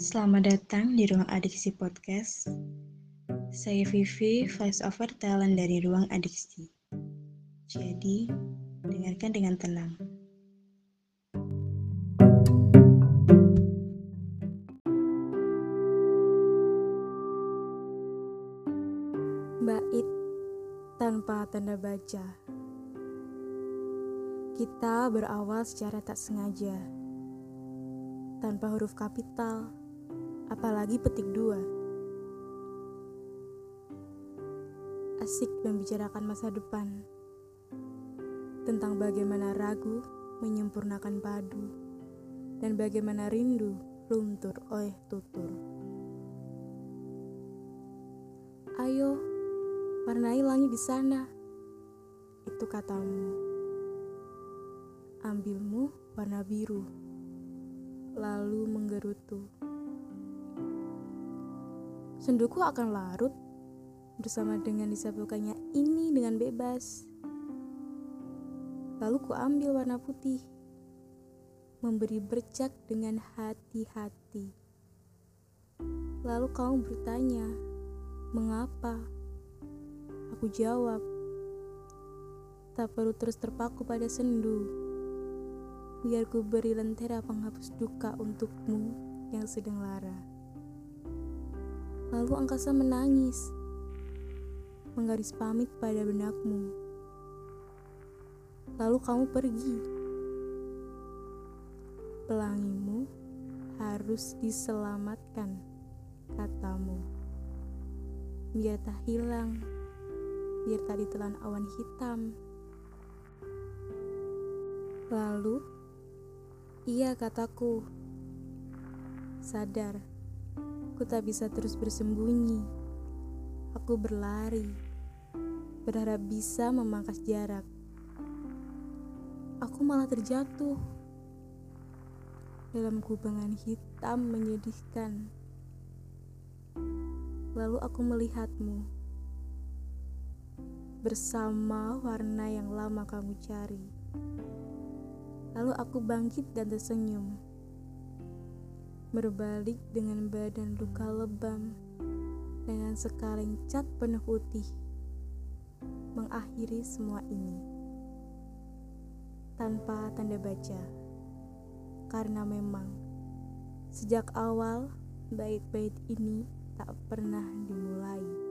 Selamat datang di Ruang Adiksi Podcast. Saya Vivi, voice over talent dari Ruang Adiksi. Jadi, dengarkan dengan tenang. Bait tanpa tanda baca. Kita berawal secara tak sengaja, tanpa huruf kapital, apalagi petik dua. Asik membicarakan masa depan, tentang bagaimana ragu menyempurnakan padu, dan bagaimana rindu luntur oleh tutur. Ayo, warnai langit di sana. Itu katamu. Ambilmu warna biru, lalu menggerutu. Senduku akan larut bersama dengan disapukannya ini dengan bebas. Lalu ku ambil warna putih, memberi bercak dengan hati-hati. Lalu kamu bertanya, mengapa? Aku jawab, tak perlu terus terpaku pada sendu biar ku beri lentera penghapus duka untukmu yang sedang lara. Lalu angkasa menangis, menggaris pamit pada benakmu. Lalu kamu pergi. Pelangimu harus diselamatkan, katamu. Biar tak hilang, biar tak ditelan awan hitam. Lalu, Iya kataku. Sadar, ku tak bisa terus bersembunyi. Aku berlari, berharap bisa memangkas jarak. Aku malah terjatuh dalam kubangan hitam menyedihkan. Lalu aku melihatmu bersama warna yang lama kamu cari. Lalu aku bangkit dan tersenyum. Berbalik dengan badan luka lebam dengan sekaleng cat penuh putih. Mengakhiri semua ini. Tanpa tanda baca. Karena memang sejak awal bait-bait ini tak pernah dimulai.